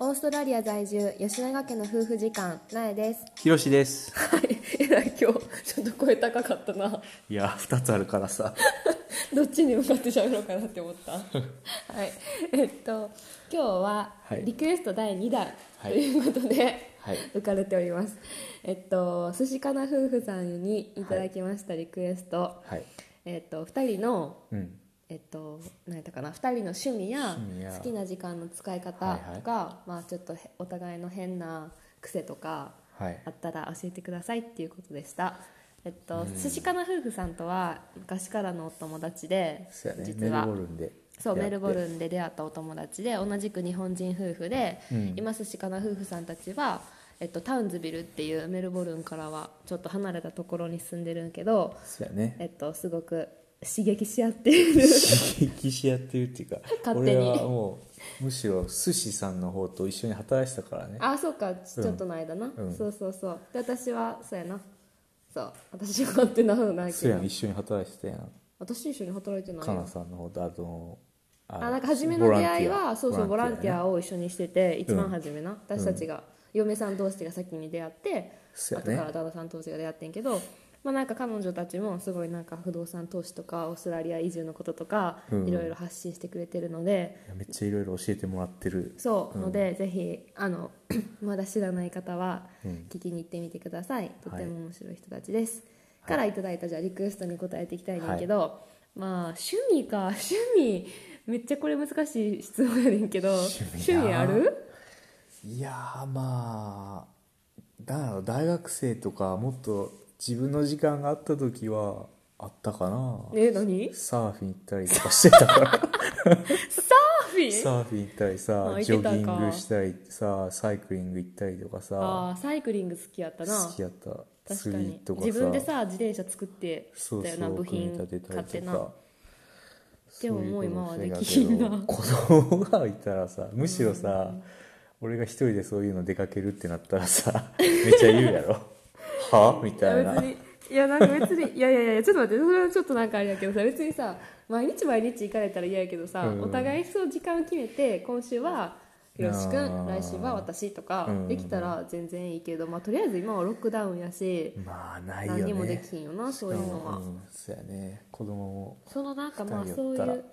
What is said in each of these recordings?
オーストラリア在住吉永家の夫婦時間なえです。ひろしです。はい。えらい今日ちょっと声高かったな。いや2つあるからさ。どっちに向かって喋ろうかなって思った。はい。えっと今日ははい。リクエスト第2弾とはい。いうことで、はい。浮かれております。えっと寿司かな夫婦さんにいただきましたリクエスト、はい。えっと2人のうんえっと、何やったかな？2人の趣味や好きな時間の使い方とか、はい。はいまあ、ちょっとへお互いの変な癖とかはい。あったら教えてくださいっていうことでした、えっと、寿司かな夫婦さんとは昔からのお友達でね。実は。そうメルボルンで出会ったお友達で同じく日本人夫婦で、うん。今寿司かな夫婦さんたちは、えっと、タウンズビルっていうメルボルンからはちょっと離れたところに住んでるんけど、ね。えっと、すごく刺激し合っている。刺激し合ってるっていうか勝手に。俺はもうむしろ寿司さんの方と一緒に働いてたからね。あそうか。ちちょっとの間な、うん。そうそうそう。で私はそうやな。そう。私はってなるなそうやけどん。一緒に働いてたやん。私一緒に働いてないかよなさんの方とあとああなんか初めの出会いはそうそうボランティね。アを一緒にしてて一番初めな、私たちが、嫁さん同士が先に出会って後そうやね。から旦那さん同士が出会ってんけどまあなんか彼女たちもすごいなんか不動産投資とかオーストラリア移住のこととかうん。いろいろ発信してくれてるので、いやめっちゃいろいろ教えてもらってる。そう。ので、ぜひあの まだ知らない方はうん。聞きに行ってみてください、とても面白い人たちです、からいただいたじゃあリクエストに答えていきたいねんけど、まあ趣味か趣味めっちゃこれ難しい質問やねんけど趣味ある？いやーまあだ大学生とかもっと自分の時間があった時はあったかな。え何？サーフィン行ったりとかしてた。からサーフィン？サーフィン行ったりさジョギングしたりさサイクリング行ったりとかさ。ああサイクリング好きやったな。好きやった。確釣かに。りとかさ。自分でさ自転車作ってそうたよな部品買ってな。でももう今はできひんな子供がいたらさむしろさ、俺が一人でそういうの出かけるってなったらさめっちゃ言うやろは？みいたいな。や別にいやなんか別にいやいやいやちょっと待ってそれはちょっとなんかあれやけどさ別にさ毎日毎日行かれたら嫌やけどさ、うん。お互いそう時間を決めて今週はひろしんー。来週は私とかうん。できたら全然いいけど、まあ、とりあえず今はロックダウンやしまあないよね。何にもできひんよなそういうのは、んそうやね。子供もそのなんかまあそういう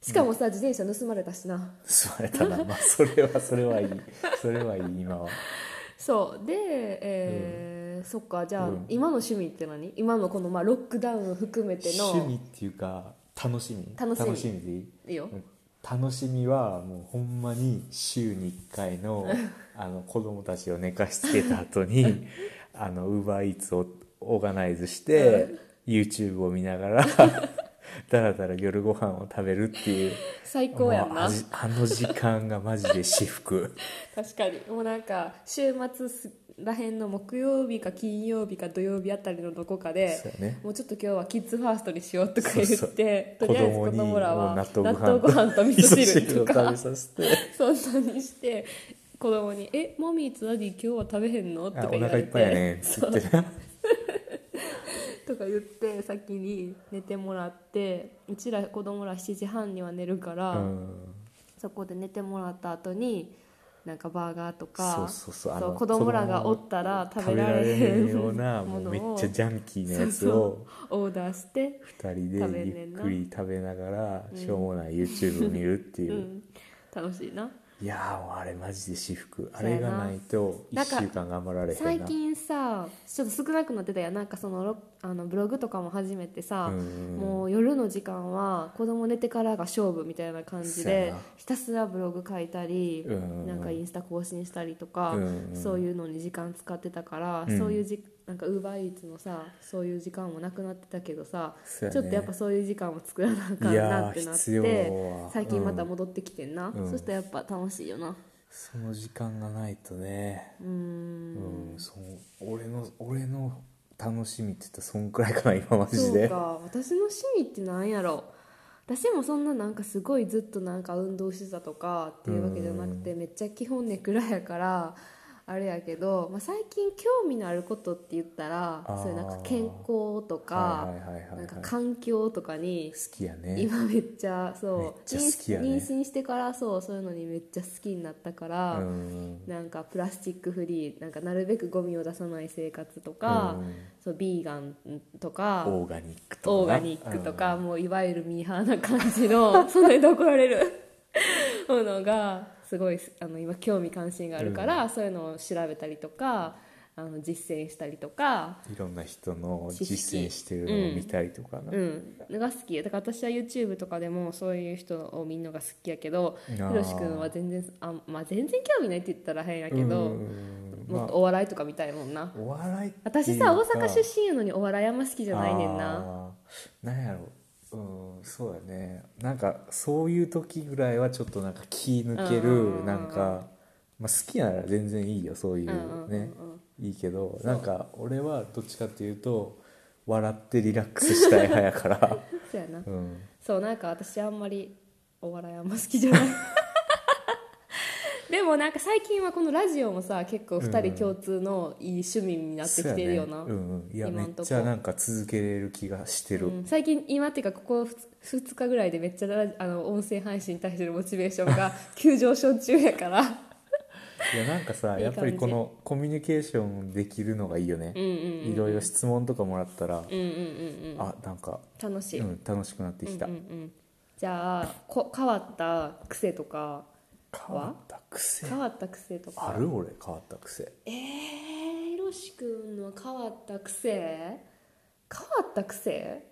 しかもさ自転車盗まれたしな。座れたな。まあそれはそれはいい。それはいい今は。そう。でえーそっかじゃあ、うん。今の趣味って何？今のこのまあロックダウン含めての趣味っていうか楽しみ。楽しみ。でいい？いいよ。楽しみはもうほんまに週に1回の あの子供たちを寝かしつけた後に あのウーバーイーツをオーガナイズして、YouTube を見ながらだらだら夜ご飯を食べるっていう。最高やんな。あの時間がマジで至福。確かに。もうなんか週末すらへんの木曜日か金曜日か土曜日あたりのどこかでね。もうちょっと今日は kids first にしようとか言ってとりあえず子供らは納豆納ご飯と味噌汁とをか。食べさせてそんなにして子供に「え Mommy と Daddy 今日は食べへんの?」とか言われ腹いっぱいやてねとか言って先に寝てもらってうちら子供ら7時半には寝るから、うん。そこで寝てもらった後になんかバーガーとかそうそうそう子供らがおったら食べられへんようなもうめっちゃジャンキーなやつをオーダーして、2食べ人でゆっくり食べながらしょうもない YouTube を見るっていう。う、ん、楽しいないやーもうあれマジで至福。あれがないと1なんか週間頑張られへんな。最近さちょっと少なくなってたやん。なんかそのロあのブログとかも始めてさ、うんもう夜の時間は子供寝てからが勝負みたいな感じでひたすらブログ書いたり、うんなんかインスタ更新したりとか、うん。そういうのに時間使ってたから、うん。そういうじなんかウーバーイーツのさそういう時間もなくなってたけどさ、ね。ちょっとやっぱそういう時間を作らなあかんなってなっては最近また戻ってきてんな、うん。そしたらやっぱ楽しいよな。その時間がないとね。うーん。うんそう俺の俺の楽しみって言ったらそんくらいかな今マジで。そうか。私の趣味ってなんやろ。私もそんななんかすごいずっとなんか運動してたとかっていうわけじゃなくてめっちゃ基本ネクラやからあれやけど、まあ、最近興味のあることって言ったらそういうなんか健康とか、環境とかに好きやね。今めっちゃそうね。妊妊娠してからそうそういうのにめっちゃ好きになったから、うん。なんかプラスチックフリーなんかなるべくゴミを出さない生活とか、うん。そうビーガンとかオーガニックとか。なオーガニックとか、もういわゆるミーハーな感じのそれで怒られる。ものがすごいあの今興味関心があるから、そういうのを調べたりとかあの実践したりとか、いろんな人の実践してるのを見たりとかな、うん、のが好き。だから私は YouTube とかでもそういう人を見るのが好きやけどひろし君は全然あ、まあ、全然興味ないって言ったら変やけど、うん。もっとお笑いとか見たいもんな、お笑い私さ大阪出身やのにお笑いあんま好きじゃないねんな。なんやろうんそうやね。なんかそういう時ぐらいはちょっとなんか気抜けるなんか、まあ、好きなら全然いいよそういうね。いいけどなんか俺はどっちかっていうと笑ってリラックスしたい派やから。そうやな。うん。そうなんか私あんまりお笑いあんま好きじゃないでもなんか最近はこのラジオもさ結構2人共通のいい趣味になってきてるよな、そうんうん、いやめっ今んとこ。ちゃなんか続けれる気がしてる、うん。最近今っていうかここ2日ぐらいでめっちゃあの音声配信に対するモチベーションが 急上昇中やから。いやなんかさやっぱりこのコミュニケーションできるのがいいよね。うんうんうん。いろいろ質問とかもらったら、うんうんうんうん。あなんか、楽しい、うん、楽しくなってきた、うんうんうん。じゃあこ変わった癖とか変わった癖。変わった癖とか？ある？俺変わった癖。えー、ひろしくんの変わった癖？変わった癖、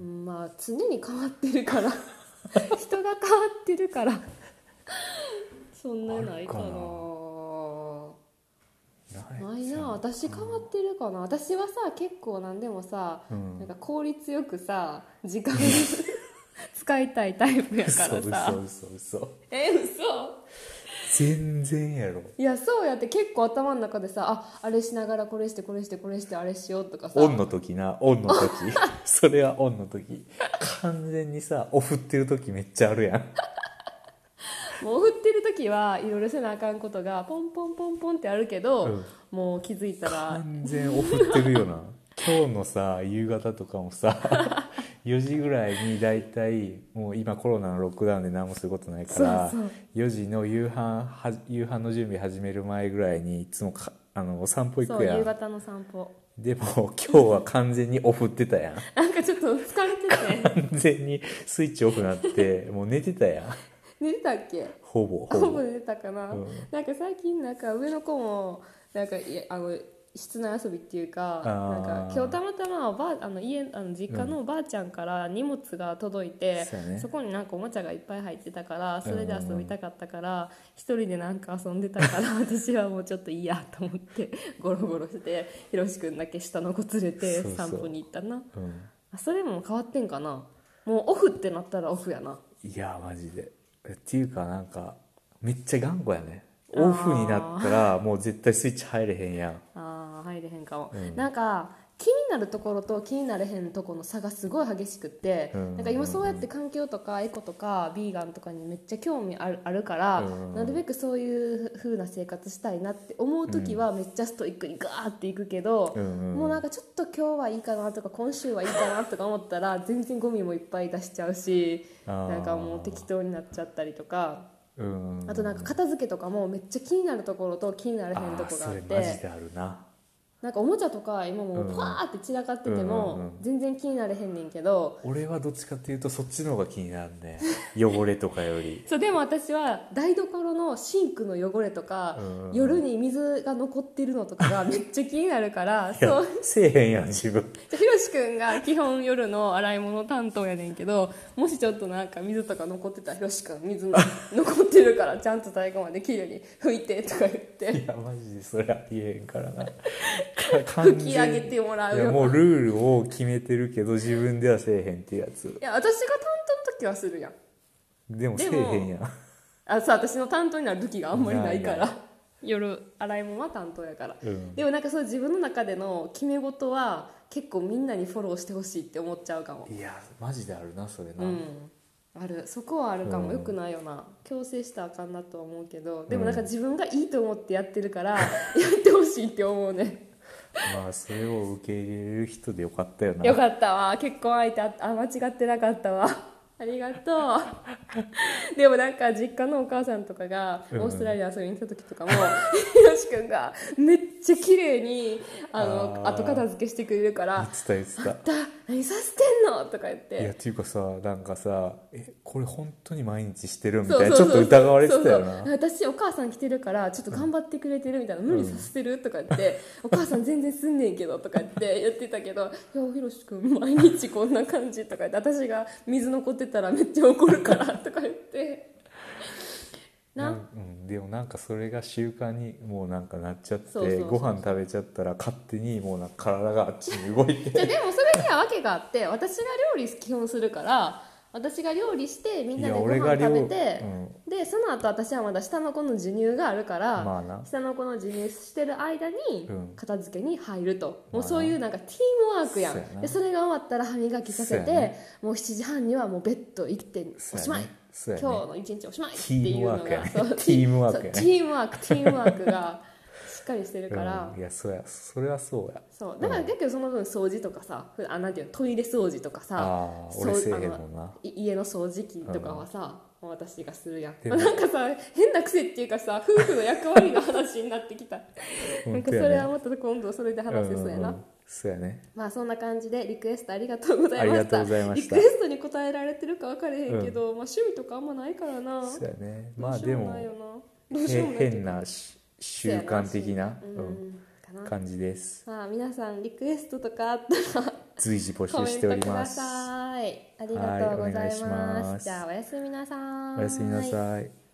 うん、まあ常に変わってるから。人が変わってるから。そんなないかな。な。いな。私変わってるかな。私はさ結構何でもさ、うん。なんか効率よくさ時間 使いたいタイプやから 嘘さ嘘嘘嘘。え嘘？全然やろ。いやそうやって結構頭の中でさああれしながらこれしてこれしてこれしてあれしようとかさ。オンの時なオンの時。それはオンの時。完全にさオフってる時めっちゃあるやん。もう振ってる時はいろいろせなあかんことがポンポンポンポンってあるけど、うん。もう気づいたら。完全オフってるよな。今日のさ夕方とかもさ 4時ぐらいに大体もう今コロナのロックダウンで何もすることないからそうそう。4時の夕飯は夕飯の準備始める前ぐらいにいつもかあのお散歩行くやん。夕方の散歩。でも今日は完全にオフってたやん。なんかちょっと疲れてて。完全にスイッチオフなってもう寝てたやん。寝てたっけ？ほぼほぼ寝てたかな、うん。なんか最近なんか上の子もなんかいやあの室内遊びっていうかなんか今日たまたまおばああの家あの実家のおばあちゃんから荷物が届いて、そうやね。そこになんかおもちゃがいっぱい入ってたからそれで遊びたかったから一人でなんか遊んでたから 私はもうちょっといいやと思ってゴロゴロしてひろしくんだけ下の子連れてそうそう。散歩に行ったな。うん。あそれも変わってんかな？もうオフってなったらオフやな。いやマジで。っていうかなんかめっちゃ頑固やね。オフになったらもう絶対スイッチ入れへんやん入れへんかも、うん。なんか気になるところと気になれへんところの差がすごい激しくって、うん。なんか今そうやって環境とかエコとかビーガンとかにめっちゃ興味あるあるから、うん。なるべくそういう風な生活したいなって思う時はめっちゃストイックにガーっていくけど、うんうん。もうなんかちょっと今日はいいかなとか今週はいいかなとか思ったら全然ゴミもいっぱい出しちゃうしなんかもう適当になっちゃったりとか。うん。あとなんか片付けとかもめっちゃ気になるところと気にならへんとこがあって。マジであるななんかおもちゃとか今もううん。パーって散らかっててうんうんうん。も全然気になれへんねんけど。俺はどっちかっていうとそっちの方が気になるね。汚れとかより。そうでも私は台所のシンクの汚れとかうん夜に水が残ってるのとかが めっちゃ気になるからそう。せえへんやん自分。ひろしくんが基本夜の洗い物担当やねんけどもしちょっとなんか水とか残ってたらひろしくん水の残ってるからちゃんと最後まできれいに拭いてとか言っていやマジでそれありえへんからな。拭き上げてもらうよいやもうルールを決めてるけど自分ではせえへんっていうやつ。いや私が担当の時はするやん。でもせえへんやん。あそう私の担当になる時があんまりないから。夜洗い物は担当やから、うん。でもなんかそう自分の中での決め事は結構みんなにフォローしてほしいって思っちゃうかも。いやマジであるなそれな、うんある。そこはあるかも、うん。よくないよな。強制したらあかんなとは思うけど。でもなんか自分がいいと思ってやってるから、やってほしいって思うね。まあそれを受け入れれる人でよかったよな。よかったわ。結婚相手ああ間違ってなかったわ。ありがとう。でもなんか実家のお母さんとかがうん。オーストラリア遊びに来た時とかもひろし君がめっちゃ綺麗にあの後片付けしてくれるから言ってた言ってた「だ何させてんの?」とか言っいやてっていうかさなんかさ「えこれ本当に毎日してる?」みたいなちょっと疑われてたよな。私お母さん来てるからちょっと頑張ってくれてるみたいな、無理させてる？とか言って、お母さん全然すんねんけどとか言って 言ってたけど「いやひろし君毎日こんな感じ」とか言って私が水残ってたらめっちゃ怒るからとか言って。なうん、でもなんかそれが習慣にもうなんかなっちゃってそうそうそう。ご飯食べちゃったら勝手にもうなんか体があっちに動いじゃでもそれには訳があって私が料理基本するから私が料理してみんなでご飯食べて、うん。でその後私はまだ下の子の授乳があるから、まあな。下の子の授乳してる間にうん。片付けに入ると、もまあな。うそういうなんかティームワークやん。そうやな。でそれが終わったら歯磨きさせて、もう7時半にはもうベッド行っておしまい、ね。今日の一日おしまいっていうのが teamwork teamwork teamwork がしっかりしてるから、うん。いやそうや。それはそうや。そう。だからだけどその分掃除とかさふあなんていうのトイレ掃除とかさ俺せえへんもんな。い家の掃除機とかはさ、私がするやん。でも なんかさ変な癖っていうかさ夫婦の役割の話になってきた。なんかそれはまた今度それで話せそうやな、んんん。そうやね。まあそんな感じでリクエストありがとうございました。した。リクエストに答えられてるか分かれへんけど、まあ趣味とかあんまないからな。そうやね。まあでもよううしようもないへ変なし習慣的な？ううん。感じです。まあ皆さんリクエストとかあったら 随時募集しておトくだりますさい。ありがとうございます。じゃあおやすみなさい。おやすみなさい